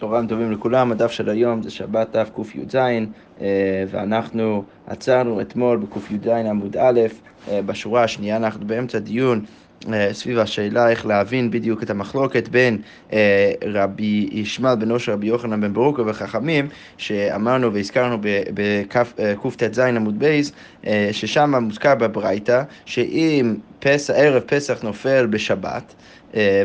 צהריים טובים לכולם, הדף של היום זה שבת דף קי"ז ואנחנו עצרנו אתמול בקי"ז עמוד א', בשורה השנייה אנחנו באמצע דיון סביב השאלה איך להבין בדיוק את המחלוקת בין רבי ישמעאל בנו של רבי יוחנן בן ברוקה וחכמים, שאמרנו והזכרנו בקט"ז עמוד בייס, ששם מוזכר בברייתא, שאם פס, ערב פסח נופל בשבת,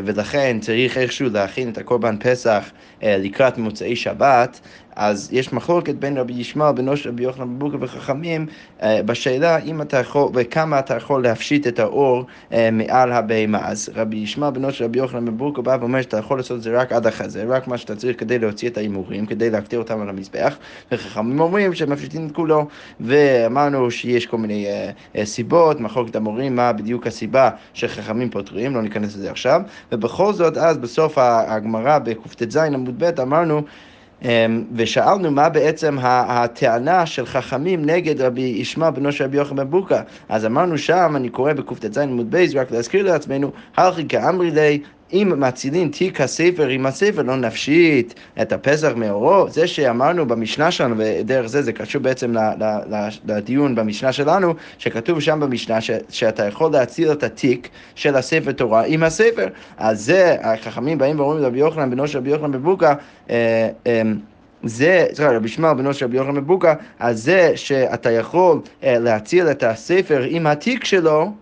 ולכן צריך איכשהו להכין את הקורבן פסח לקראת מוצאי שבת, אז יש מחלוקת בין רבי ישמעאל בנו של רבי יוחנן בבוקר וחכמים בשאלה אם אתה יכול וכמה אתה יכול להפשיט את האור מעל הבהמה. אז רבי ישמעאל בנו של רבי יוחנן בבוקר בא ואומר שאתה יכול לעשות את זה רק עד החזה, רק מה שאתה צריך כדי להוציא את ההימורים, כדי להקטיר אותם על המזבח, וחכמים אומרים שהם מפשיטים את כולו, ואמרנו שיש כל מיני סיבות, מחלוקת המורים, מה בדיוק הסיבה שחכמים פותרים, לא ניכנס לזה עכשיו, ובכל זאת אז בסוף הגמרא בקט"ז עמוד ב' אמרנו ושאלנו מה בעצם הטענה של חכמים נגד רבי ישמעאל בנו של רבי יוחנן בן בוקה. אז אמרנו שם, אני קורא בקט"ז עמוד בייס, רק להזכיר לעצמנו, הלכי כאמרי לי אם מצילין תיק הספר עם הספר לא נפשית את הפסח מאורו, זה שאמרנו במשנה שלנו, ודרך זה זה קשור בעצם לדיון במשנה שלנו, שכתוב שם במשנה ש, שאתה יכול להציל את התיק של הספר תורה עם הספר. אז זה, החכמים באים ואומרים לרבי יוחנן בנו של רבי יוחנן בבוקה, אה, אה, זה, סליחה, רבי ישמעאל בנו של רבי יוחנן מבוקה, אז זה שאתה יכול אה, להציל את הספר עם התיק שלו,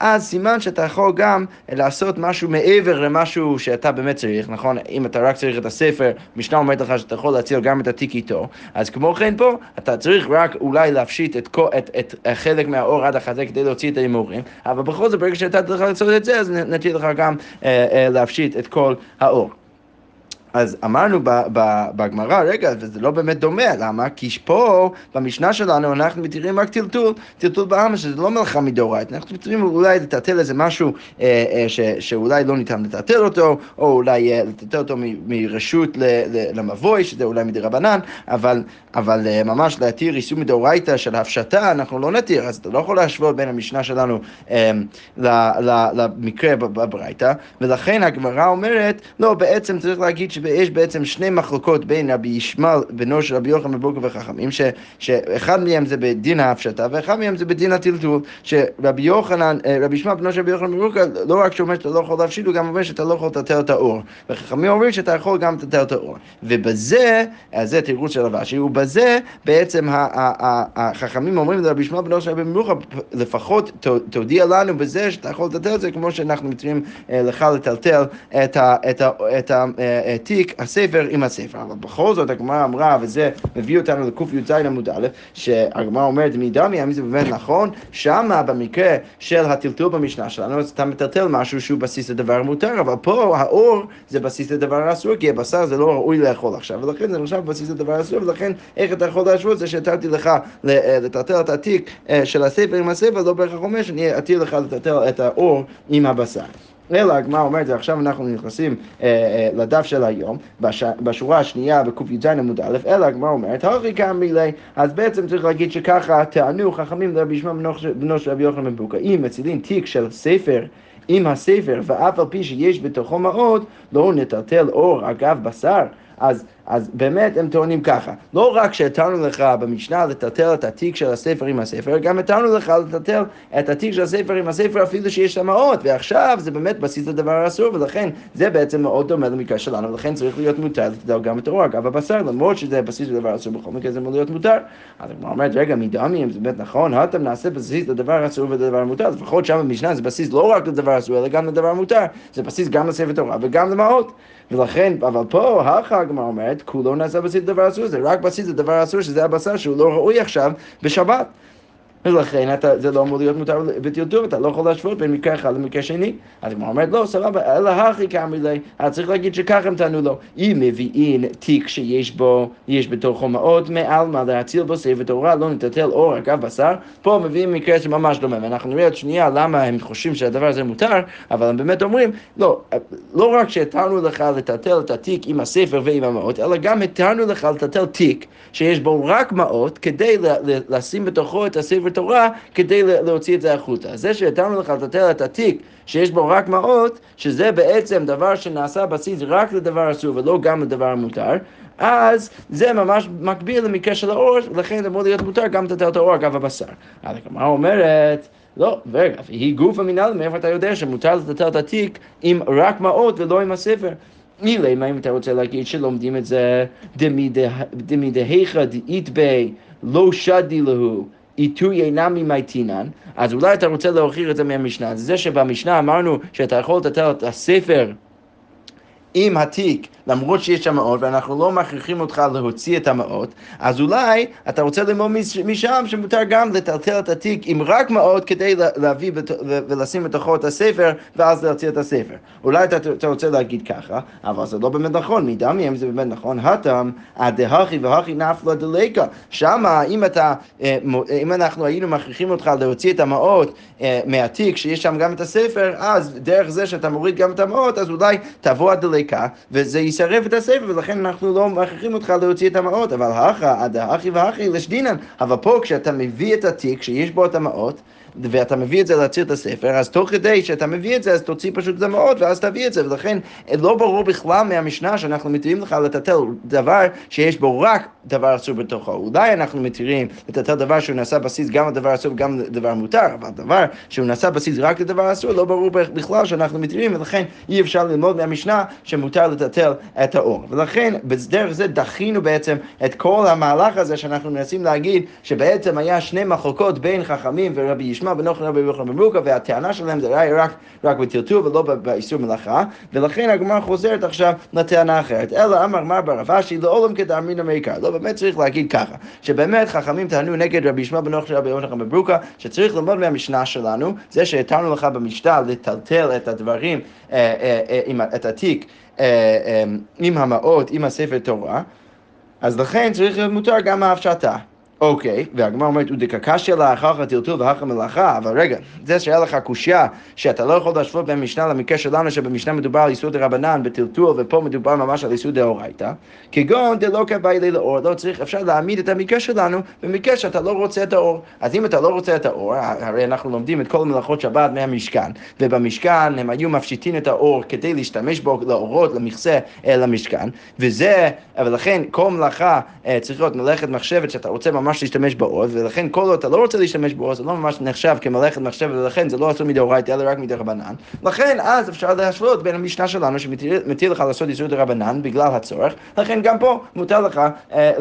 אז סימן שאתה יכול גם לעשות משהו מעבר למשהו שאתה באמת צריך, נכון? אם אתה רק צריך את הספר, משנה אומרת לך שאתה יכול להציל גם את התיק איתו, אז כמו כן פה, אתה צריך רק אולי להפשיט את, את, את, את חלק מהאור עד החזה כדי להוציא את ההימורים, אבל בכל זאת, ברגע שאתה צריך לעשות את זה, אז נתיר לך גם אה, אה, להפשיט את כל האור. אז אמרנו בגמרא, רגע, וזה לא באמת דומה, למה? כי פה, במשנה שלנו, אנחנו מתירים רק טלטול, טלטול בעלמא, שזה לא מלאכה מדאורייתא. אנחנו מתירים אולי לטלטל איזה משהו אה, אה, ש, שאולי לא ניתן לטלטל אותו, או אולי אה, לטלטל אותו מרשות ל, ל, למבוי, שזה אולי מדרבנן, אבל, אבל אה, ממש להתיר איסור מדאורייתא של הפשטה, אנחנו לא נתיר, אז אתה לא יכול להשוות בין המשנה שלנו אה, למקרה בברייתא, ולכן הגמרא אומרת, לא, בעצם צריך להגיד ש... יש בעצם שני מחלוקות בין רבי ישמעאל בנו של רבי יוחנן בבוקר וחכמים, ש, שאחד מהם זה בדין ההפשטה ואחד מהם זה בדין הטלטול, שרבי יוחנן, אה, רבי ישמעאל בנו של רבי יוחנן בבוקר, לא רק שאומר שאתה לא יכול להפשיט, הוא גם אומר שאתה לא יכול לטלטל את האור. וחכמים אומרים שאתה יכול גם לטלטל את האור. ובזה, אז זה תירוץ של רבשי, ובזה בעצם החכמים אומרים לרבי ישמעאל בנו של רבי מלוכה, לפחות תודיע לנו בזה שאתה יכול לטלטל את זה כמו שאנחנו מתריעים אה, לך לטלטל את התיק. התיק, הספר עם הספר. אבל בכל זאת הגמרא אמרה, וזה מביא אותנו לק"י"ז עמוד א', שהגמרא אומרת מדמי, האם זה באמת נכון? שמה במקרה של הטלטול במשנה שלנו, אז אתה מטלטל משהו שהוא בסיס לדבר מותר, אבל פה האור זה בסיס לדבר אסור, כי הבשר זה לא ראוי לאכול עכשיו, ולכן זה נחשב בסיס לדבר אסור, ולכן איך אתה יכול להשוות זה שהתרתי לך אה, לטלטל את התיק אה, של הספר עם הספר, לא בהכרח אומר שאני אתיר לך לטלטל את האור עם הבשר. אלא הגמרא אומרת, ועכשיו אנחנו נכנסים אה, אה, לדף של היום, בש, בשורה השנייה בקי"ז עמוד א', אלא הגמרא אומרת, הרי כאמרי לי, אז בעצם צריך להגיד שככה טענו חכמים לרבי ישמעאל בנו של רבי יוחנן בן בוקה, מצילים תיק של ספר עם הספר, ואף על פי שיש בתוכו מעות, לא נטלטל אור אגב בשר. אז, אז באמת הם טוענים ככה, לא רק שהתרנו לך במשנה לטלטל את התיק של הספר עם הספר, גם התרנו לך לטלטל את התיק של הספר עם הספר אפילו שיש שם מעות, ועכשיו זה באמת בסיס לדבר האסור, ולכן זה בעצם מאוד דומה למקרה שלנו, ולכן צריך להיות מותר לטלטל גם את הרוע, אגב הבשר, למרות שזה בסיס לדבר האסור, בכל מקרה זה אמור להיות מותר. אז הגמרא אומרת, רגע, מדמי, אם זה באמת נכון, התם נעשה בסיס לדבר האסור ולדבר המותר, לפחות שם במשנה זה בסיס לא רק לדבר האסור, אלא גם לדבר המותר, זה בסיס גם לספר תורה וגם למעות. ולכן, אבל פה, הלכה הגמרא אומרת, כולו נעשה בסיס לדבר אסור, זה רק בסיס לדבר אסור, שזה הבשר שהוא לא ראוי עכשיו בשבת. ולכן אתה, זה לא אמור להיות מותר בטלטול, אתה לא יכול להשוות בין מקרה אחד למקרה שני. אז הגמרא אומרת, לא, סבבה, אלא הכי כאמרי לי, אז צריך להגיד שככה הם טענו לו. אם מביאים תיק שיש בו, יש בתוכו מאות מעלמא להציל בו ספר תורה, לא נטלטל אור אגב בשר, פה מביאים מקרה שממש דומה, ואנחנו נראה עוד שנייה למה הם חושבים שהדבר הזה מותר, אבל הם באמת אומרים, לא, לא רק שהתרנו לך לטלטל את התיק עם הספר ועם המעות, אלא גם התרנו לך לטלטל תיק שיש בו רק מעות, כדי לשים בתוכו את הספר תורה כדי להוציא את זה החוצה. זה שהתרנו לך לטלטל את התיק שיש בו רק מעות, שזה בעצם דבר שנעשה בסיס רק לדבר אסור ולא גם לדבר המותר, אז זה ממש מקביל למקרה של האור, ולכן אמור להיות מותר גם לטלטל את האור אגב הבשר. אז הגמרא אומרת... לא, רגע, והיא גוף המנהל, מאיפה אתה יודע שמותר לטלטל את התיק עם רק מעות ולא עם הספר? מילי, מה אם אתה רוצה להגיד שלומדים את זה דמידהיכא דאית בי לא שדי להו עיתוי אינם ממייטינן, אז אולי אתה רוצה להוכיח את זה מהמשנה. זה שבמשנה אמרנו שאתה יכול לטלטל את הספר עם התיק למרות שיש שם מעות ואנחנו לא מכריחים אותך להוציא את המעות, אז אולי אתה רוצה ללמוד משם שמותר גם לטלטל את התיק עם רק מעות כדי להביא ולשים בתוכו את הספר ואז להוציא את הספר. אולי אתה, אתה רוצה להגיד ככה, אבל זה לא באמת נכון, מדמי אם זה באמת נכון, הטם, הדהכי והכי נפלה דליקה. שמה אם אתה, אה, אם אנחנו היינו מכריחים אותך להוציא את המעות אה, מהתיק שיש שם גם את הספר, אז דרך זה שאתה מוריד גם את המעות, אז אולי תבוא הדליקה וזה ישרף את הספר, ולכן אנחנו לא מכריחים אותך להוציא את המעות, אבל הכא, עד האחי והאחי לשדינן. אבל פה כשאתה מביא את התיק שיש בו את המעות, ואתה מביא את זה להציל את הספר, אז תוך כדי שאתה מביא את זה, אז תוציא פשוט את המעות ואז תביא את זה, ולכן לא ברור בכלל מהמשנה שאנחנו מתירים לך לטטל דבר שיש בו רק דבר אסור בתוכו. אולי אנחנו מתירים לטטל דבר שהוא נעשה בסיס גם לדבר אסור וגם לדבר מותר, אבל דבר שהוא נעשה בסיס רק לדבר אסור, לא ברור בכלל שאנחנו מתירים, ולכן אי אפשר ללמוד מהמשנה שמותר לטטל את האור. ולכן בדרך זה דחינו בעצם את כל המהלך הזה שאנחנו מנסים להגיד שבעצם היה שני מחלוקות בין חכמים ורבי ישמעאל ישמע בנוחן רבי יוחנן במרוקה, והטענה שלהם זה היה רק, רק בטלטול ולא באיסור מלאכה, ולכן הגמרא חוזרת עכשיו לטענה אחרת. אלא אמר מר ברב אשי לעולם כדאמרינא מעיקר. לא, באמת צריך להגיד ככה, שבאמת חכמים טענו נגד רבי ישמעאל בנוחן רבי יוחנן במרוקה, שצריך ללמוד מהמשנה שלנו, זה שהתרנו לך במשנה לטלטל את הדברים, אה, אה, אה, את התיק עם המעות, עם הספר תורה, אז לכן צריך להיות מותר גם ההפשטה. אוקיי, והגמרא אומרת, ודקקשיא לאחר טלטול ואחר מלאכה, אבל רגע, זה שהיה לך קושייה, שאתה לא יכול להשוות בין משנה למקרה שלנו, שבמשנה מדובר על איסור דרבנן בטלטול, ופה מדובר ממש על איסור דאורייתא, כגון דלא קבעי לי לאור, לא צריך, אפשר להעמיד את המקרה שלנו במקרה שאתה לא רוצה את האור. אז אם אתה לא רוצה את האור, הרי אנחנו לומדים את כל מלאכות שבת מהמשכן, ובמשכן הם היו מפשיטים את האור כדי להשתמש בו לאורות, למכסה, למשכן, וזה, ולכן כל מלאכה אה, צריך להיות מלאכת מחשבת שאתה רוצה ממש להשתמש בעוז, ולכן כל עוד אתה לא רוצה להשתמש בעוז, זה לא ממש נחשב כמלאכת מחשב, ולכן זה לא אסור מדאורייתא, אלא רק מדרבנן. לכן אז אפשר להשוות בין המשנה שלנו, שמתיר לך לעשות איסור דרבנן בגלל הצורך, לכן גם פה מותר לך אה,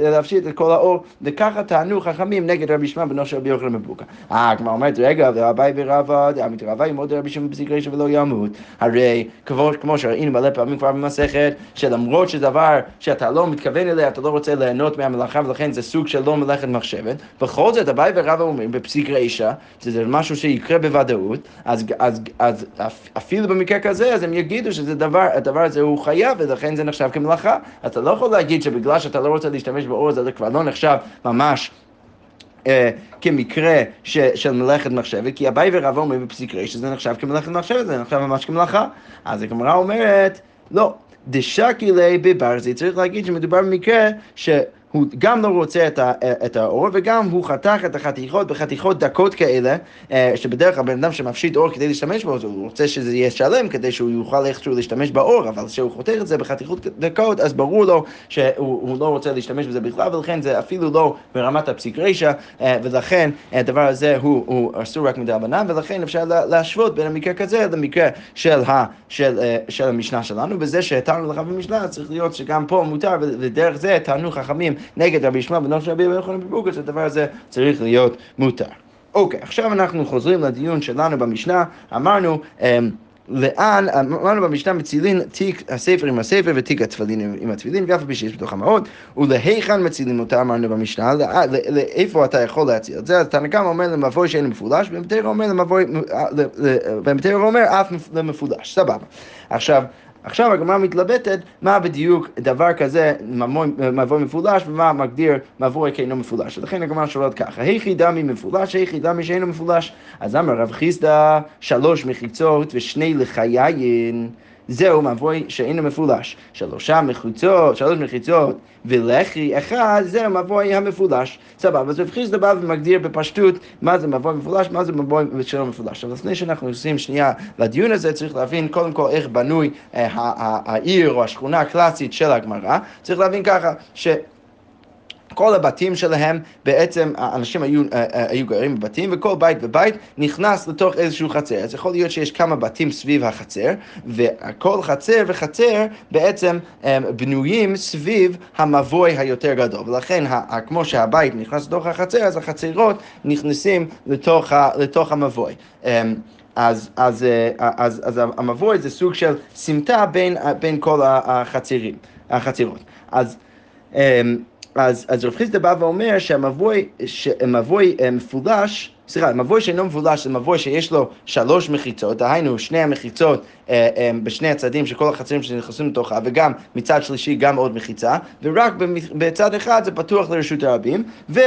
להפשיט את כל האור, וככה טענו חכמים נגד רבי ישמעאל בנו של רבי יוחנן מבוקה. אה, הגמרא אומרת, רגע, ואביי ורבא, דעמית רבא ימוד רבי שמעון בפסיק רישא ולא ימות. הרי כמו, כמו שראינו מלא פעמים כבר במסכת, שלמרות שדבר שאתה לא מתכוון אליה, אתה לא רוצה ליהנות מהמלאכה, ולכן זה סוג של לא מלאכת מחשבת, בכל זאת אביי ורבא אומרים בפסיק רישא, שזה משהו שיקרה בוודאות, אז, אז, אז אפילו במקרה כזה, אז הם יגידו שזה דבר, הדבר הזה הוא חייב, ולכן זה נחשב כמלאכה. אתה לא יכול להגיד שבגלל שאתה לא רוצה להשתמש באור, זה כבר לא נחשב ממש. Uh, כמקרה ש, של מלאכת מחשבת, כי אביי ורבא אומרים בפסיק רישא שזה נחשב כמלאכת מחשבת, זה נחשב ממש כמלאכה. אז הגמרא אומרת, לא, דשקי ליה בברזי, צריך להגיד שמדובר במקרה ש... הוא גם לא רוצה את, ה, את האור, וגם הוא חתך את החתיכות בחתיכות דקות כאלה, אה, שבדרך כלל בן אדם שמפשיט אור כדי להשתמש בו, הוא רוצה שזה יהיה שלם כדי שהוא יוכל איכשהו להשתמש באור, אבל כשהוא חותך את זה בחתיכות דקות, אז ברור לו שהוא לא רוצה להשתמש בזה בכלל, ולכן זה אפילו לא ברמת הפסיק רישא, אה, ולכן הדבר הזה הוא, הוא אסור רק מדרבנן, ולכן אפשר להשוות בין המקרה כזה למקרה של, ה, של, אה, של המשנה שלנו, וזה שהתרנו לך במשנה, צריך להיות שגם פה מותר, ודרך זה טענו חכמים נגד רבי ישמעאל בנו של רבי יוחנן בבוקר, שהדבר הזה צריך להיות מותר. אוקיי, עכשיו אנחנו חוזרים לדיון שלנו במשנה, אמרנו אמ, לאן, אמרנו במשנה מצילין תיק הספר עם הספר ותיק התפילין עם התפילין, ואף פי שיש בתוך המעות, ולהיכן מצילין אותה אמרנו במשנה, לאיפה אתה יכול להציל את זה, אז תנא קמא אומר למבוי שאין מפולש, ומתאר אומר למבוי, ומתאר אומר אף למפולש, סבבה. עכשיו, עכשיו הגמרא מתלבטת מה בדיוק דבר כזה מבוי מפולש ומה מגדיר מבוי כאינו מפולש. לכן הגמרא שואלת ככה, היכי דמי מפולש, היכי דמי שאינו מפולש. אז אמר רב חיסדא שלוש מחיצות ושני לחיין. זהו מבוי שאינו מפולש. שלושה מחיצות, שלוש מחיצות ולחי אחד, זהו מבוי המפולש. סבבה, אז רב חיסדא בא ומגדיר בפשטות מה זה מבוי מפולש, מה זה מבוי שלא מפולש. אבל לפני שאנחנו עושים שנייה לדיון הזה, צריך להבין קודם כל איך בנוי אה, העיר או השכונה הקלאסית של הגמרא. צריך להבין ככה, ש... כל הבתים שלהם, בעצם האנשים היו, אה, אה, היו גרים בבתים, וכל בית ובית נכנס לתוך איזשהו חצר. אז יכול להיות שיש כמה בתים סביב החצר, וכל חצר וחצר בעצם אה, בנויים סביב המבוי היותר גדול. ולכן, כמו שהבית נכנס לתוך החצר, אז החצרות נכנסים לתוך, לתוך המבוי. אז, אז, אז, אז המבוי זה סוג של סמטה בין, בין כל החצרים, החצרות. אז אז, אז רב חיסדא בא ואומר שהמבוי שמבוי אה, מפולש, סליחה, מבוי שאינו מפולש זה מבוי שיש לו שלוש מחיצות, דהיינו שני המחיצות בשני הצדדים של כל החצרים שנכנסים לתוכה, וגם מצד שלישי גם עוד מחיצה, ורק בצד אחד זה פתוח לרשות הרבים, ו...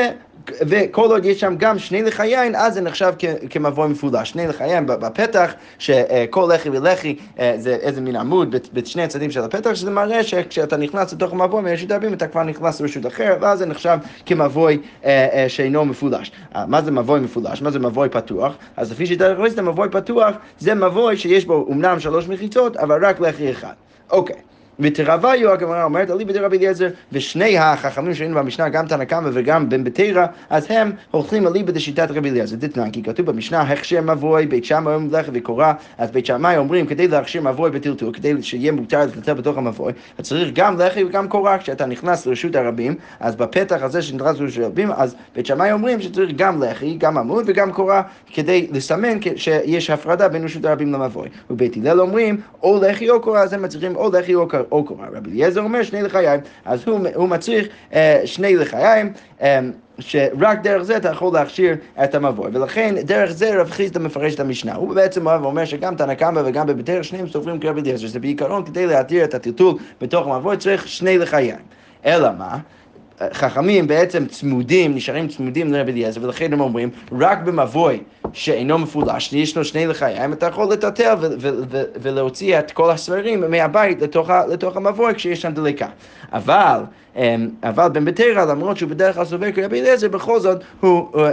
וכל עוד יש שם גם שני לחי יין, אז זה נחשב כמבוי מפולש. שני לחי יין בפתח, שכל לחי ולחי אה, זה איזה מין עמוד בשני הצדדים של הפתח, שזה מראה שכשאתה נכנס לתוך המבוי מרשות הרבים, אתה כבר נכנס לרשות אחרת, ואז זה נחשב כמבוי אה, אה, שאינו מפולש. מה זה מבוי מפולש? מה זה מבוי פתוח? אז לפי שיטת הרב מבוי פתוח זה מבוי שיש בו אומנם שלוש מחיצות, אבל רק לחי אחד. אוקיי. ותרוויו, הגמרא אומרת, אליבא דרבי אליעזר, ושני החכמים שהיינו במשנה, גם תנא קמא וגם בן בתרא, אז הם הולכים אליבא דשיטת רבי אליעזר. דתנן, כי כתוב במשנה, הכשר מבוי, בית שמאי אומרים לך וקורא, אז בית שמאי אומרים, כדי להכשיר מבוי בטלטול, כדי שיהיה מותר לטלטל בתוך המבוי, אז צריך גם לחי וגם קורא, כשאתה נכנס לרשות הרבים, אז בפתח הזה שנכנס לרשות הרבים, אז בית שמאי אומרים שצריך גם לחי, גם עמוד וגם קורא, כדי לסמן שיש הפרדה בין רשות הרבים למבוי. ובית הלל אומרים, או לחי או קורא, אז הם צריכים או לחי או או קורא. רבי אליעזר אומר שני לחיים, אז הוא, הוא מצריך אה, שני לחיים. אה, שרק דרך זה אתה יכול להכשיר את המבוי. ולכן דרך זה רב חיסדא מפרש את המשנה. הוא בעצם אוהב ואומר שגם תנא קמא וגם בבטר שניהם סופרים כרבי אליעזר, בעיקרון כדי להתיר את הטלטול בתוך המבוי צריך שני לחיים. אלא מה? חכמים בעצם צמודים, נשארים צמודים לרבי אליעזר, ולכן הם אומרים, רק במבוי שאינו מפולש, יש לו שני לחיים, אתה יכול לטלטל ולהוציא את כל הספרים מהבית לתוך, לתוך המבוי כשיש שם דליקה. אבל, אמ, אבל בן בתרא, למרות שהוא בדרך כלל סובר כרבי אליעזר, בכל זאת הוא... אה,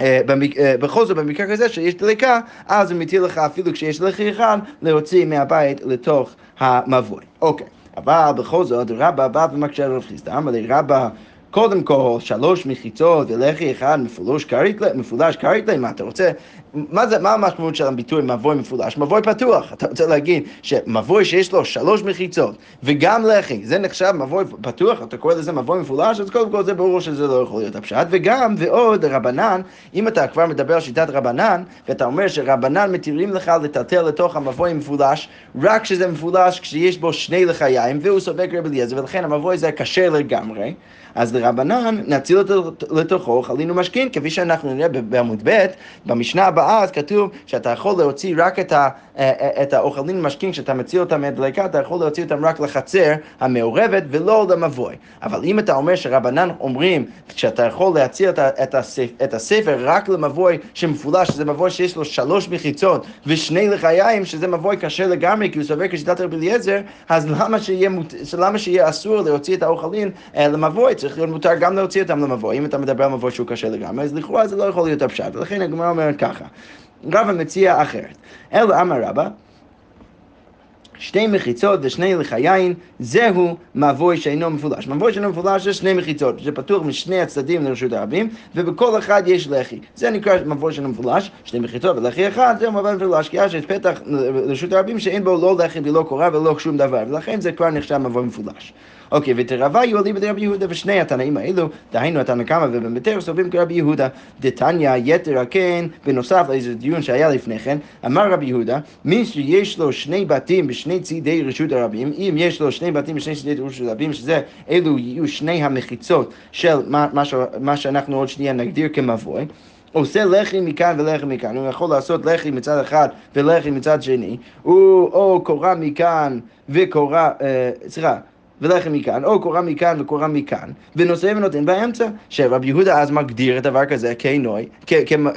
אה, בכל זאת, במקרה כזה שיש דליקה, אז הוא מתיר לך אפילו כשיש דליקה אחד, להוציא מהבית לתוך המבוי. אוקיי. אבל בכל זאת רבא בא ומקשה על רב חיסדא, אמר לי רבא קודם כל, שלוש מחיצות ולחי אחד מפולש כרית מפולש כרית אתה רוצה? מה זה, מה המשמעות של הביטוי מבוי מפולש? מבוי פתוח. אתה רוצה להגיד שמבוי שיש לו שלוש מחיצות וגם לחי, זה נחשב מבוי פתוח? אתה קורא לזה מבוי מפולש? אז קודם כל זה ברור שזה לא יכול להיות הפשט. וגם, ועוד, רבנן, אם אתה כבר מדבר על שיטת רבנן, ואתה אומר שרבנן מתירים לך לטלטל לתוך המבוי מפולש, רק כשזה מפולש כשיש בו שני לחיים, והוא סופק רבי אליעזר, ולכן המבוי הזה כשר לגמרי. אז לרבנן נציל אותו לתוכו חלינו משכין, כפי שאנחנו נראה בעמוד ב', במשנה הבאה אז כתוב שאתה יכול להוציא רק את, ה, אה, אה, את האוכלים משכין, כשאתה מציל אותם מהדלקה, אתה יכול להוציא אותם רק לחצר המעורבת ולא למבוי. אבל אם אתה אומר שרבנן אומרים שאתה יכול להציל את, את, הספר, את הספר רק למבוי שמפולש, שזה מבוי שיש לו שלוש מחיצות ושני לחיים, שזה מבוי קשה לגמרי, כי הוא סובר כשיטת רבי אליעזר, אז למה שיהיה, למה שיהיה אסור להוציא את האוכלים אה, למבוי? צריך להיות מותר גם להוציא אותם למבוא. אם אתה מדבר על מבוא שהוא קשה לגמרי, אז לכאורה זה לא יכול להיות הפשט. ולכן הגמרא אומרת ככה, רבא מציע אחרת. אלא אמר רבא, שתי מחיצות ושני לחי יין, זהו מבוי שאינו מפולש. מבוי שאינו מפולש זה שני מחיצות, זה פתוח משני הצדדים לרשות הרבים, ובכל אחד יש לחי. זה נקרא מבוי שאינו מפולש, שני מחיצות ולחי אחד, זהו מבוי מפולש, כי יש פתח לרשות הרבים שאין בו לא לחי ולא קורה ולא שום דבר, ולכן זה כבר נחשב מבוי מפולש. אוקיי, ותרווה יהיו אליבא דרבי יהודה, ושני התנאים האלו, דהיינו התנא קמא ובן ביתר, סוברים כרבי יהודה. דתניא יתר הכן, בנוסף לאיזה דיון שהיה לפני כן, אמר רבי יהודה, מי שיש לו שני בתים בשני צידי רשות הרבים, אם יש לו שני בתים בשני צידי רשות הרבים, שזה אלו יהיו שני המחיצות של מה, מה, מה שאנחנו עוד שנייה נגדיר כמבוי, עושה לחי מכאן ולחי מכאן, הוא יכול לעשות לחי מצד אחד ולחי מצד שני, הוא או קורה מכאן וקורה, אה, סליחה, ולחם מכאן, או קורה מכאן וקורה מכאן, ונושא ונותן באמצע, שרבי יהודה אז מגדיר את דבר כזה כנוי,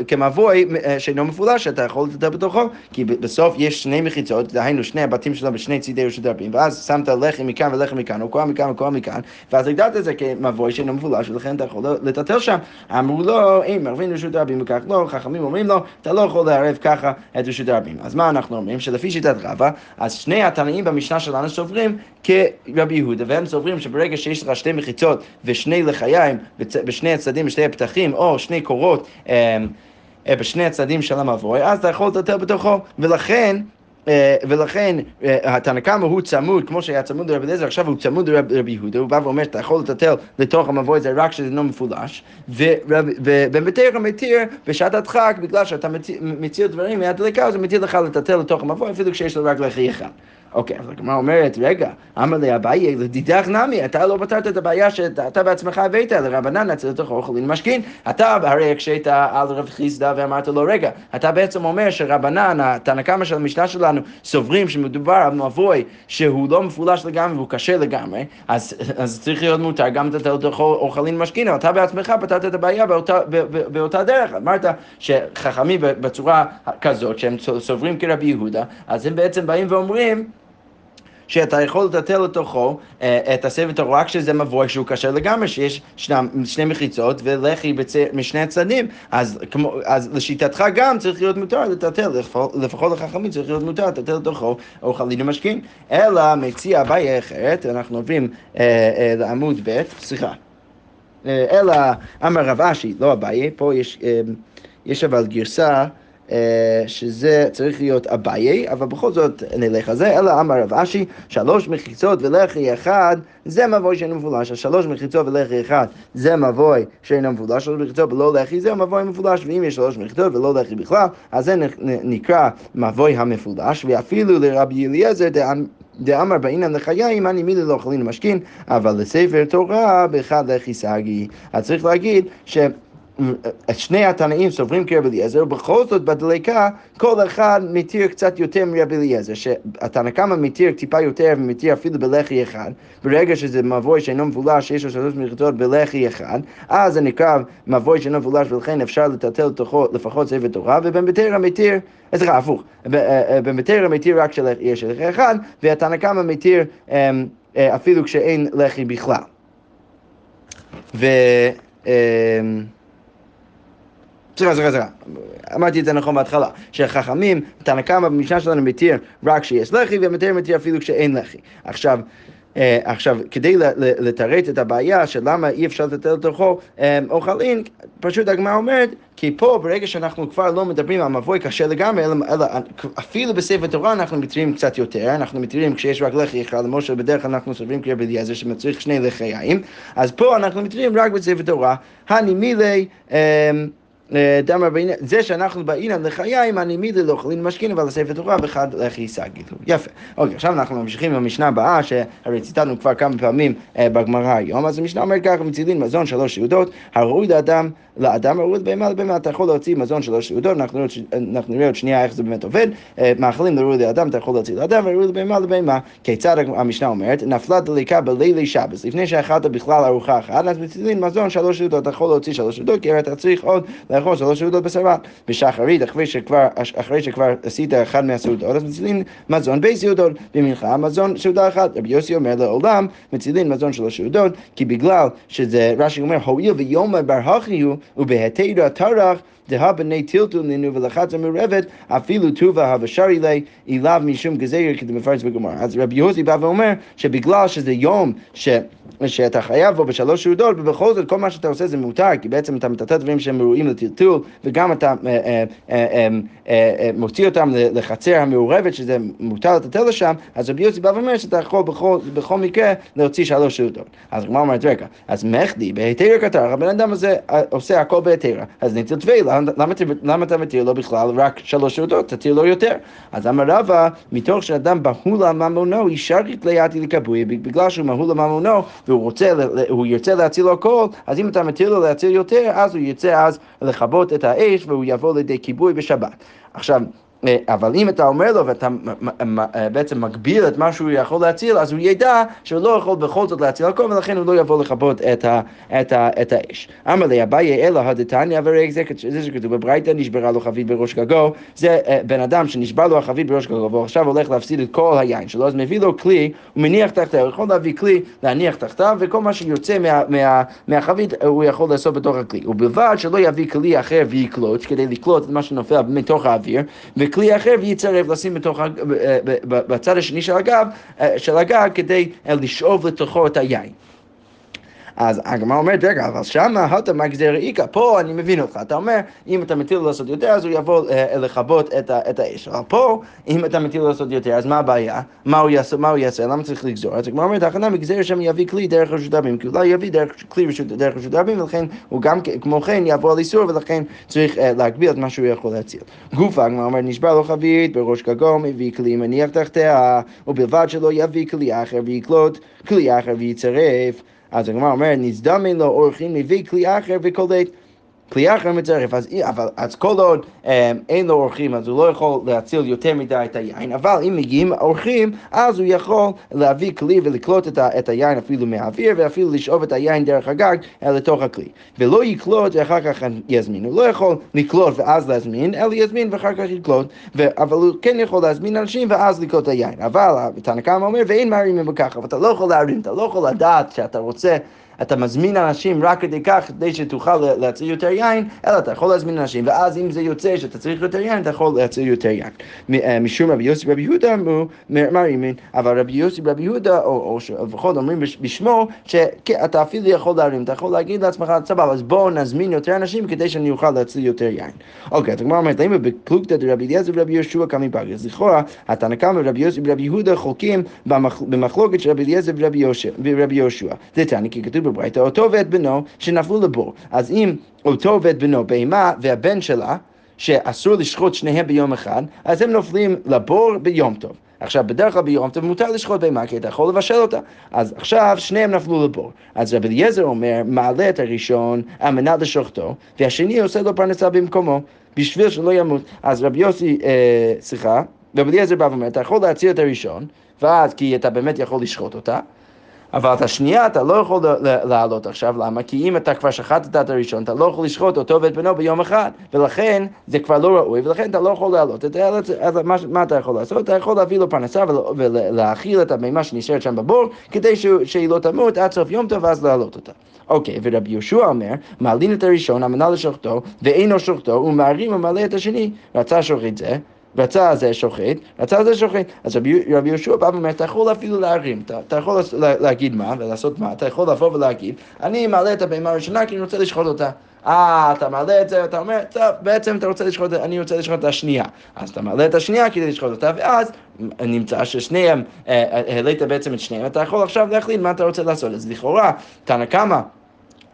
כמבוי אה, שאינו מפולש, שאתה יכול לתת בתוכו, כי בסוף יש שני מחיצות, דהיינו שני הבתים שלו בשני צידי רשות הרבים, ואז שמת לחם מכאן ולחם מכאן, או קורה מכאן וקורה מכאן, ואז הגדרת את זה כמבוי שאינו מפולש, ולכן אתה יכול לטטל שם. אמרו לו, אם מערבים רשות הרבים וכך לא, חכמים אומרים לו, אתה לא יכול לערב ככה את רשות הרבים. אז מה אנחנו אומרים? שלפי שיטת רבא, אז שני התנאים במשנה שלנו סוברים כרבי יהודה, והם סוברים שברגע שיש לך שתי מחיצות ושני לחיים בשני הצדדים, בשני הפתחים, או שני קורות אה, אה, בשני הצדדים של המבוי, אז אתה יכול לטלטל בתוכו, ולכן אה, ולכן התנא קמא הוא צמוד, כמו שהיה צמוד לרבי אליעזר, עכשיו הוא צמוד לרבי יהודה, הוא בא ואומר, אתה יכול לטלטל לתוך המבוי הזה רק כשזה לא מפולש, בתרא מתיר בשעת הדחק, בגלל שאתה מציר דברים מהדלקה, אז הוא מתיר לך לטלטל לתוך המבוי, אפילו כשיש לו רק לחי אחד. אוקיי, אז הגמרא אומרת, רגע, אמר לי אביי, לדידך נמי, אתה לא פתרת את הבעיה שאתה בעצמך הבאת, לרבנן נצל לתוך אוכלין משכין. אתה הרי הקשית על רב חיסדא ואמרת לו, רגע, אתה בעצם אומר שרבנן, התנא של המשנה שלנו, סוברים שמדובר על מבוי שהוא לא מפולש לגמרי והוא קשה לגמרי, אז, אז צריך להיות מותר גם לתת לתוך אוכלין משכין, אבל אתה בעצמך פתרת את הבעיה באותה, באותה דרך. אמרת שחכמים בצורה כזאת, שהם סוברים כרבי יהודה, אז הם בעצם באים ואומרים, שאתה יכול לטלטל לתוכו אה, את הסבל תורה רק כשזה מבוי שהוא קשה לגמרי, שיש שני, מחיצות ולחי משני הצדדים, אז, אז לשיטתך גם צריך להיות מותר לטלטל, לפחות לחכמים צריך להיות מותר לטלטל לתוכו אוכלים ומשקים. אלא מציע הבעיה אחרת, אנחנו עוברים אה, אה, לעמוד ב', סליחה. אה, אלא אמר רב אשי, לא אביי, פה יש, אה, יש אבל גרסה שזה צריך להיות אביי, אבל בכל זאת נלך על זה, אלא אמר רב אשי, שלוש מחיצות ולחי אחד, זה מבוי שאינו מפולש. השלוש מחיצות ולחי אחד זה מבוי שאינו מפולש, שלוש מחיצות ולא לחי זה מבוי מפולש, ואם יש שלוש מחיצות ולא לחי בכלל, אז זה נקרא מבוי המפולש, ואפילו לרבי אליעזר דאמר בעינן לחיים, אני מילי לא אוכלים למשכין, אבל לספר תורה באחד לחי סגי. אז צריך להגיד ש... שני התנאים סוברים כרבי אליעזר, ובכל זאת בדליקה כל אחד מתיר קצת יותר מרבי אליעזר, שהתנא קמא מתיר טיפה יותר ומתיר אפילו בלחי אחד, ברגע שזה מבוי שאינו מבולש, שיש לו שלוש מחיצות בלחי אחד, אז זה נקרא מבוי שאינו מבולש ולכן אפשר לטלטל לתוכו לפחות ספר תורה, ובן בתרא מתיר, אה, סליחה, הפוך, בן אה, בתרא מתיר רק שיש לחי אחד, והתנא קמא מתיר אה, אפילו כשאין לחי בכלל. ו... סליחה, סליחה, סליחה, אמרתי את זה נכון בהתחלה, שחכמים, תנא קמא במשנה שלנו מתיר רק כשיש לחי, ומתיר מתיר אפילו כשאין לחי. עכשיו, Uh, עכשיו, כדי לתרץ את הבעיה של למה אי אפשר לתת לתוכו um, אוכלין, פשוט הגמרא אומרת, כי פה ברגע שאנחנו כבר לא מדברים על מבוי קשה לגמרי, אלא, אלא אפילו בספר תורה אנחנו מתירים קצת יותר, אנחנו מתירים כשיש רק לחי אחד, למרות שבדרך כלל אנחנו סוברים כרבי אליעזר שמצריך שני לחיים, אז פה אנחנו מתירים רק בספר תורה, הני מילי um, דמר בעניין, זה שאנחנו באינן מידי לא אוכלים משכין, אבל לספר תורה ואחד לכי סגיתו. יפה. אוקיי, עכשיו אנחנו ממשיכים עם המשנה הבאה, שהרי ציטטנו כבר כמה פעמים אה, בגמרא היום, אז המשנה אומרת ככה, מצילין מזון שלוש סעודות, הראוי לאדם, לאדם הראוי לבהמה לבהמה, אתה יכול להוציא מזון שלוש סעודות, אנחנו נראה עוד שנייה איך זה באמת עובד, אה, מאכלים לראוי לאדם, אתה יכול להוציא לאדם, וראוי לבהמה לבהמה. כיצד המשנה אומרת? נפלה דליקה בלילי שבס, לפני שאכלת בכלל ארוחה אחת, אז מצילין מזון שלוש סעודות, אתה יכול להוציא שלוש סעודות, כי אתה צריך עוד לאכול שלוש סעודות בשבת. בשחרית, אחרי שכבר, אחרי שכבר עשית אחד מהסעודות, אז מצילין מזון בי סעודות, במנחה מזון סעודה אחת. רבי יוסי אומר לעולם, מצילין מזון שלוש סעודות, כי בגלל שזה, רש"י אומר, הואיל ויומא בר הכי הוא, ובהתרא טרח דהא בני טילטול נינו ולחצה מעורבת, אפילו טובה הבשרי לי, אליו משום גזיר, כדי מפרץ בגמרא. אז רבי יוסי בא ואומר שבגלל שזה יום ש... שאתה חייב בו בשלוש סעודות, ובכל זאת כל מה שאתה עושה זה מותר, כי בעצם אתה מטטט דברים שהם ראויים לטלטול, וגם אתה אה, אה, אה, מוציא אותם לחצר המעורבת, שזה מותר לטלטל לשם, אז רבי יוסי בא ואומר שאתה יכול בכל, בכל מקרה להוציא שלוש סעודות. אז הגמרא אומרת, רגע, אז מחדי בהיתר קטר, הבן אדם הזה עושה הכל בהיתר, אז נטל טבילה, למה, אתה מתיר לו בכלל רק שלוש סעודות? תתיר לו יותר. אז אמר רבא, מתוך שאדם בהול על ממונו, ישרית לידי לכבוי, בגלל שהוא מהול על ממונו, והוא רוצה, הוא ירצה להציל הכל, אז אם אתה מתיר לו להציל יותר, אז הוא ירצה אז לכבות את האש והוא יבוא לידי כיבוי בשבת. עכשיו, אבל אם אתה אומר לו ואתה אה, בעצם מגביל את מה שהוא יכול להציל, אז הוא ידע שהוא לא יכול בכל זאת להציל הכל, ולכן הוא לא יבוא לכבות את, ה, את, ה, את האש. אמר לי, אביי אלא הדתניא ורק זה, זה שכתוב בברייתא, נשברה לו חבית בראש גגו, זה בן אדם שנשבר לו החבית בראש גגו, והוא עכשיו הולך להפסיד את כל היין שלו, אז מביא לו כלי, הוא מניח תחתיו, הוא יכול להביא כלי, להניח תחתיו, וכל מה שיוצא מה, מה, מהחבית הוא יכול לעשות בתוך הכלי. ובלבד שלא יביא כלי אחר ויקלוט, כדי לקלוט את מה שנופל מתוך האוויר, וכלי אחר ויצרף לשים בתוך, בצד השני של הגב, אה, של הגג כדי אה, לשאוב לתוכו את היין. אז הגמרא אומרת, רגע, אבל שמה הטה מגזר איכא, פה אני מבין אותך. אתה אומר, אם אתה מטיל לעשות יותר, אז הוא יבוא אה, לכבות את, את האש. אבל פה, אם אתה מטיל לעשות יותר, אז מה הבעיה? מה הוא יעשה? מה הוא יעשה? למה צריך לגזור? אז הגמרא אומרת, הכנה מגזר שם יביא כלי דרך רשות הרבים, כי אולי יביא דרך, כלי רשות, דרך רשות הרבים, ולכן הוא גם כמו כן יבוא על איסור, ולכן צריך uh, להגביל את מה שהוא יכול להציל. גופה, הגמרא אומרת, נשבר לו חבית בראש גגו, מביא כלי מניח תחתיה, ובלבד שלא יביא כלי אחר ויקלוט כלי אחר ויצרף. אז הגמרא אומרת, נזדמן לו אורחים מביא כלי אחר וקולט. כלי אחר מצרף, אז, אבל, אז כל עוד um, אין לו אורחים, אז הוא לא יכול להציל יותר מדי את היין, אבל אם מגיעים אורחים, אז הוא יכול להביא כלי ולקלוט את, ה, את היין אפילו מהאוויר, ואפילו לשאוב את היין דרך הגג לתוך הכלי. ולא יקלוט ואחר כך יזמין. הוא לא יכול לקלוט ואז להזמין, אלא יזמין ואחר כך יקלוט, ו, אבל הוא כן יכול להזמין אנשים ואז לקלוט את היין. אבל תנא קמא אומר, ואין מערימים בככה, ואתה לא יכול להרים, אתה לא יכול לדעת שאתה רוצה אתה מזמין אנשים רק כדי כך, כדי שתוכל להציל יותר יין, אלא אתה יכול להזמין אנשים, ואז אם זה יוצא שאתה צריך יותר יין, אתה יכול להציל יותר יין. אה, משום רבי יוסי ורבי יהודה אמרו, מרימין, אבל רבי יוסי ורבי יהודה, או לפחות אומרים בשמו, שאתה אפילו יכול להרים, אתה יכול להגיד לעצמך, סבבה, אז בואו נזמין יותר אנשים כדי שאני אוכל להציל יותר יין. אוקיי, אז הגמרא אומרת, למה בפלוגתא דרבי אליעזר ורבי יהושע קמי? אז לכאורה, התנא קמא ורבי יוסי ורבי יהודה חולקים במחלוקת של רבי אליעזר ורבי יהושע. בברייתא, אותו ואת בנו שנפלו לבור. אז אם אותו ואת בנו בהמה והבן שלה, שאסור לשחוט שניהם ביום אחד, אז הם נופלים לבור ביום טוב. עכשיו, בדרך כלל ביום טוב מותר לשחוט בהמה, כי אתה יכול לבשל אותה. אז עכשיו שניהם נפלו לבור. אז רבי אליעזר אומר, מעלה את הראשון על מנת לשוחטו, והשני עושה לו פרנסה במקומו, בשביל שלא ימות. אז רבי יוסי, אה, סליחה, רבי אליעזר בא ואומר, אתה יכול להציל את הראשון, ואז כי אתה באמת יכול לשחוט אותה. אבל את השנייה אתה לא יכול לעלות עכשיו, למה? כי אם אתה כבר שחטת את הראשון, אתה לא יכול לשחוט אותו ואת בנו ביום אחד, ולכן זה כבר לא ראוי, ולכן אתה לא יכול לעלות את זה, אז מה, מה אתה יכול לעשות? אתה יכול להביא לו פרנסה ולהאכיל את הבהמה שנשארת שם בבור, כדי שהיא לא תמות עד סוף יום טוב, ואז להעלות אותה. אוקיי, ורבי יהושע אומר, מעלין את הראשון, המנה לשוחטו, ואינו שוחטו, ומערים ומעלה את השני. רצה שוחט זה, רצה זה שוחט, רצה זה שוחט. אז רבי, רבי יהושע בא ואומר, אתה יכול אפילו להרים, אתה, אתה יכול להגיד מה ולעשות מה, אתה יכול לבוא ולהגיד, אני מעלה את הבהמה הראשונה כי אני רוצה לשחוט אותה. אה, אתה מעלה את זה, אתה אומר, טוב, בעצם אתה רוצה לשחוט, אני רוצה לשחוט את השנייה. אז אתה מעלה את השנייה כדי לשחוט אותה, ואז נמצא ששניהם, אה, אה, העלית בעצם את שניהם, אתה יכול עכשיו להחליט מה אתה רוצה לעשות. אז לכאורה, תנא קמא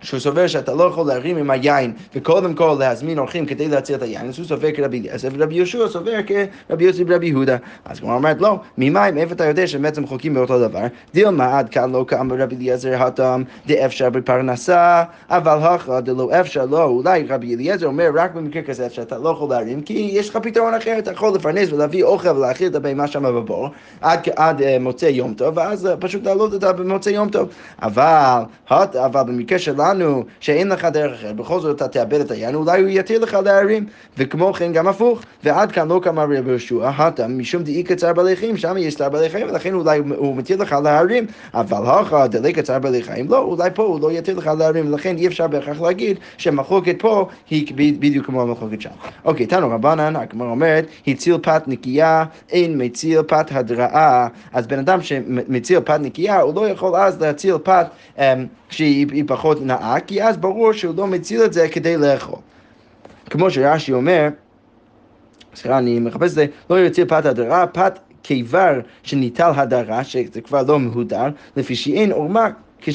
שהוא סובר שאתה לא יכול להרים עם היין וקודם כל להזמין אורחים כדי להציל את היין, אז הוא סובר כרבי אליעזר, ורבי יהושע סובר כרבי יוסי ורבי יהודה. אז הוא אומרת, לא, ממים, איפה אתה יודע שהם בעצם חולקים באותו דבר? דילמה עד כאן לא כאמר רבי אליעזר התם דאפשר בפרנסה, אבל הכא דלא אפשר לא, אולי רבי אליעזר אומר רק במקרה כזה שאתה לא יכול להרים, כי יש לך פתרון אחר, אתה יכול לפרנס ולהביא אוכל ולהאכיל את הבהמה שם בבור עד, עד uh, מוצאי יום טוב, ואז uh, פשוט להעלות אותה במוצאי יום טוב. אבל, אבל במקרה שלנו שלנו, שאין לך דרך אחרת, בכל זאת אתה תאבד את היין, אולי הוא יתיר לך להרים, וכמו כן גם הפוך. ועד כאן לא קמה רבי יהושע, הטם משום דאי קצר בעלי חיים, שם יש צער בעלי חיים, ולכן אולי הוא מתיר לך להרים, אבל הכא דלי קצר בעלי חיים, לא, אולי פה הוא לא יתיר לך להרים, ולכן אי אפשר בהכרח להגיד שהמחלוקת פה היא בדיוק כמו המחלוקת שם. אוקיי, תנו רבנן, הגמרא אומרת, הציל פת נקייה, אין מציל פת הדרעה. אז בן אדם שמציל פת נקייה, הוא לא יכול אז להציל פת um, שהיא פחות נאה, כי אז ברור שהוא לא מציל את זה כדי לאכול. כמו שרש"י אומר, סליחה, אני מחפש את זה, לא יציל פת הדרה, פת קיבר שניטל הדרה, שזה כבר לא מהודר, לפי שאין עורמה אה,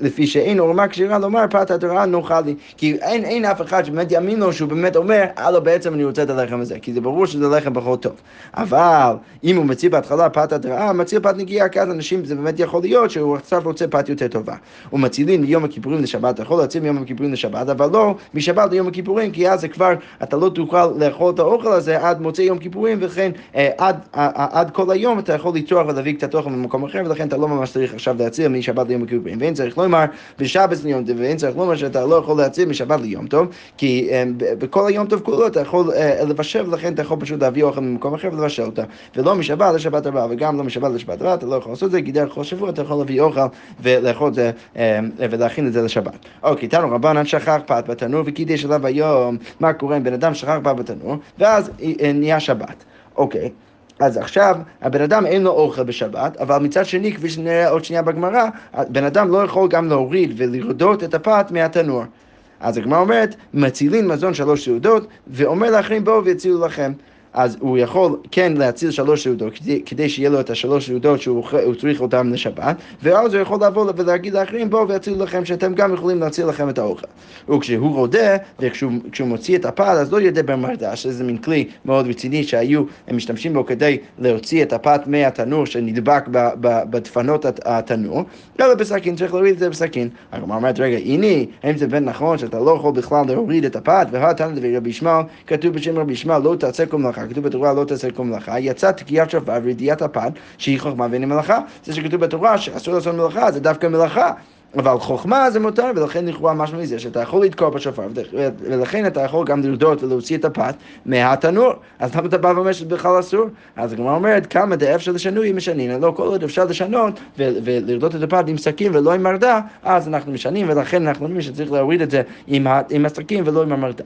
לפי שאין עורמה כשרה לומר פת התורה נאכל לי. כי אין, אין אף אחד שבאמת יאמין לו שהוא באמת אומר, הלו בעצם אני רוצה את הלחם הזה, כי זה ברור שזה לחם פחות טוב. אבל אם הוא מציע בהתחלה פת התראה, מציע פת נגיעה, כי אז אנשים, זה באמת יכול להיות שהוא עכשיו רוצה פת יותר טובה. ומצילים מיום הכיפורים לשבת, יכול להציל מיום הכיפורים לשבת, אבל לא משבת ליום הכיפורים, כי אז זה כבר, אתה לא תוכל לאכול את האוכל הזה עד מוצאי יום כיפורים, וכן אה, עד, עד כל היום אתה יכול לצרוח ולהביא קצת אוכל במקום אחר, ולכן אתה לא ממש צריך עכשיו להציל משבת ליום הכיפורים. ואין צריך לומר בשבת ליום טוב, ואין צריך לומר שאתה לא יכול להציל משבת ליום טוב, כי בכל היום טוב כולו אתה יכול לבשל, ולכן אתה יכול פשוט להביא אוכל ממקום אחר ולבשל אותה. ולא משבת לשבת הבאה, וגם לא משבת לשבת הבאה, אתה לא יכול לעשות את זה, כי דרך כל שבוע אתה יכול להביא אוכל ולאכול את זה ולהכין את זה לשבת. אוקיי, תנו רבנן שכח פת בתנור וקידש עליו היום, מה קורה אם בן אדם שכח פת בתנור, ואז נהיה שבת. אוקיי. אז עכשיו, הבן אדם אין לו אוכל בשבת, אבל מצד שני, כפי שנראה עוד שנייה בגמרא, בן אדם לא יכול גם להוריד ולרדות את הפת מהתנור. אז הגמרא אומרת, מצילין מזון שלוש סעודות, ואומר לאחרים בואו ויצילו לכם. אז הוא יכול כן להציל שלוש סעודות, כדי, כדי שיהיה לו את השלוש סעודות שהוא צריך אותן לשבת, ואז הוא יכול לבוא ולהגיד לאחרים, בואו ויצילו לכם שאתם גם יכולים להציל לכם את האוכל. וכשהוא רודה, וכשהוא מוציא את הפת, אז לא ידבר מרדש, שזה מין כלי מאוד רציני שהיו, הם משתמשים בו כדי להוציא את הפת מהתנור שנדבק בדפנות התנור, אלא בסכין, צריך להוריד את זה בסכין. הגמרא אומרת, רגע, הנה, האם זה בין נכון שאתה לא יכול בכלל להוריד את הפת, והתנא דבי רבי ישמעאל, כתוב בשם רבי ישמעאל, לא תעשה כל מלאכה. כתוב בתורה לא תעשה כל מלאכה, יצא תקיעת שופר וידיעת הפת שהיא חוכמה ואין מלאכה. זה שכתוב בתורה שאסור לעשות מלאכה זה דווקא מלאכה. אבל חוכמה זה מותר, ולכן לכאורה משהו מזה שאתה יכול לתקוע בשופר, ולכן אתה יכול גם לרדות ולהוציא את הפת מהתנור. אז למה אתה בא ואומר שזה בכלל אסור? אז הגמרא אומרת, כמה דאף של לשנוי משנים, לא כל עוד אפשר לשנות ולרדות את הפת עם סכין ולא עם מרדה, אז אנחנו משנים, ולכן אנחנו אומרים שצריך להוריד את זה עם הסכין ולא עם המרדה.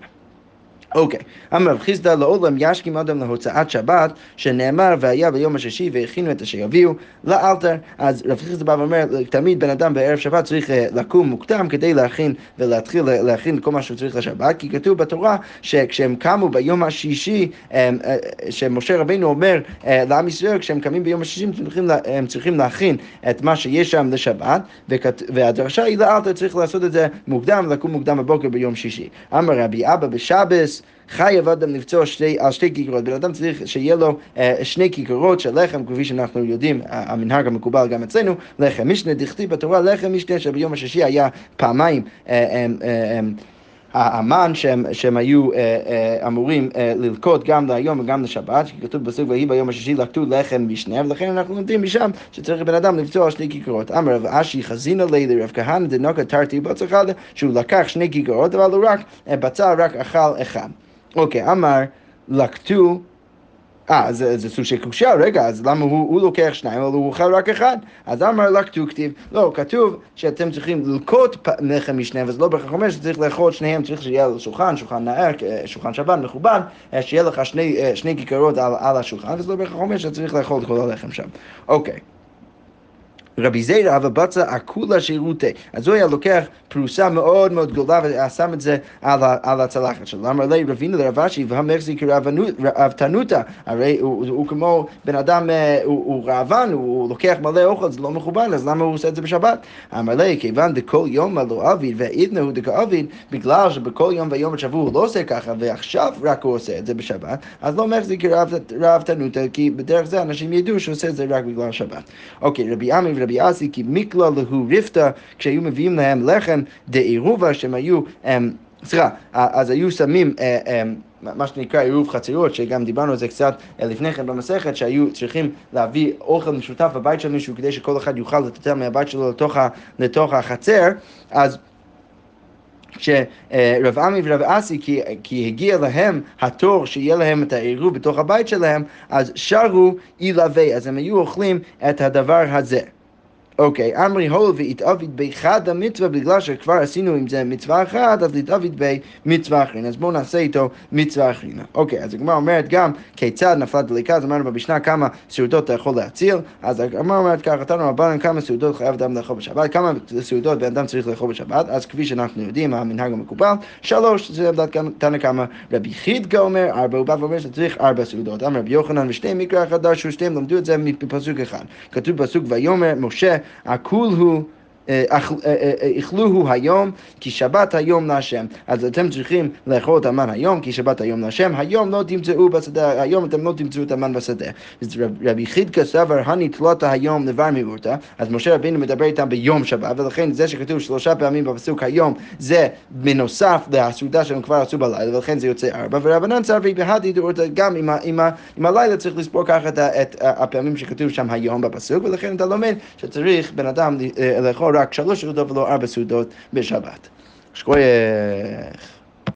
אוקיי, אמר רב חיסדא לעולם ישכים אדם להוצאת שבת, שנאמר והיה ביום השישי והכינו את אשר יביאו לאלתר. אז רב חיסדא בא ואומר, תמיד בן אדם בערב שבת צריך אה, לקום מוקדם כדי להכין ולהתחיל להכין כל מה שהוא צריך לשבת, כי כתוב בתורה שכשהם קמו ביום השישי, אה, שמשה רבינו אומר אה, לעם ישראל, כשהם קמים ביום השישי הם צריכים, הם צריכים להכין את מה שיש שם לשבת, והדרשה היא לאלתר צריך לעשות את זה מוקדם, לקום מוקדם בבוקר ביום שישי. אמר רבי אבא בשבס חייב אדם לפצוע שתי, על שתי כיכרות. בן אדם צריך שיהיה לו אה, שני כיכרות של לחם, כפי שאנחנו יודעים, המנהג המקובל גם אצלנו, לחם משנה דכתיב בתורה, לחם משנה שביום השישי היה פעמיים. אה, אה, אה, אה, האמן שהם, שהם היו אה, אה, אמורים אה, ללקוט גם להיום וגם לשבת, כי כתוב בסוג ויהי ביום השישי לקטו לחם משנה, ולכן אנחנו לומדים משם שצריך בן אדם לפצוע שני כיכרות. אמר רב אשי חזינה לי לרב כהנא דנוקה תרתי בצחד, שהוא לקח שני כיכרות, אבל הוא רק בצע רק אכל אחד. אוקיי, אמר לקטו אה, זה, זה סוג של קושייה, רגע, אז למה הוא, הוא לוקח שניים, אבל הוא אוכל רק אחד? אז אמר לה כתוב, לא, כתוב שאתם צריכים ללקוט לחם משניהם, וזה לא בהכרח אומר שצריך לאכול שניהם, צריך שיהיה על השולחן, שולחן נער, שולחן שבת מכובד, אה, שיהיה לך שני, אה, שני כיכרות על, על השולחן, וזה לא בהכרח אומר שצריך לאכול את כל הלחם שם. אוקיי. רבי זיירא אבל בצע אקולה שירותי. אז הוא היה לוקח פרוסה מאוד מאוד גדולה ושם את זה על, על הצלחת שלו. אמר לי רבינו לרב אשי והמחזיק רעבתנותא. הרי הוא, הוא, הוא כמו בן אדם, אה, הוא, הוא ראוון, הוא לוקח מלא אוכל, זה לא מכובד, אז למה הוא עושה את זה בשבת? אמר לי, כיוון דכל יום מלא אביד ועידנא הוא דכאביד, בגלל שבכל יום ויום השבוע הוא לא עושה ככה, ועכשיו רק הוא עושה את זה בשבת, אז לא מחזיק רעבתנותא, כי בדרך זה אנשים ידעו שהוא עושה את זה רק בגלל שבת. אוקיי, רבי עמי ורבי אסי, כי מיקלא להו ריפתא, כשהיו מביאים להם לחם דעירובה, שהם היו... סליחה, אז היו שמים מה שנקרא עירוב חצרות, שגם דיברנו על זה קצת לפני כן במסכת, שהיו צריכים להביא אוכל משותף בבית של מישהו כדי שכל אחד יוכל לטטל מהבית שלו לתוך, לתוך החצר, אז שרב עמי ורב אסי, כי, כי הגיע להם התור שיהיה להם את העירוב בתוך הבית שלהם, אז שרו אילווה, אז הם היו אוכלים את הדבר הזה. אוקיי, אמרי הול והתעביד באחד המצווה, בגלל שכבר עשינו עם זה מצווה אחת, אז להתעביד במצווה אחרין. אז בואו נעשה איתו מצווה אחרינה. אוקיי, אז הגמרא אומרת גם כיצד נפלה דליקה, אז אמרנו במשנה כמה סעודות אתה יכול להציל, אז הגמרא אומרת ככה, נתנו רבנן כמה סעודות חייב אדם לאכול בשבת, כמה סעודות בן אדם צריך לאכול בשבת, אז כפי שאנחנו יודעים, המנהג המקובל, שלוש, זה עמדת תנא קמא רבי חידקה אומר, ארבע, הוא בא ואומר שצריך ארבע סעודות. אמר רבי יוחנן ושתי מקרא אחד דרשו, שתיהם למדו את זה מפסוק אחד. כתוב בפסוק ויאמר משה, הכול הוא אכלוהו היום, כי שבת היום להשם. אז אתם צריכים לאכול את המן היום, כי שבת היום להשם. היום לא תמצאו בשדה, היום אתם לא תמצאו את המן בשדה. אז רבי חידקה סבר, הנתלותה היום דבר מיעוטה, אז משה רבינו מדבר איתם ביום שבת, ולכן זה שכתוב שלושה פעמים בפסוק היום, זה בנוסף לסעודה שהם כבר עשו בלילה, ולכן זה יוצא ארבע, ורבנן סברי בהדי דורתא, גם עם, הלילה צריך לספור ככה את הפעמים שכתוב שם היום בפסוק, ולכן אתה לומד שצריך בן אדם לאכול רק שלוש סעודות ולא ארבע סעודות בשבת. שכוייך.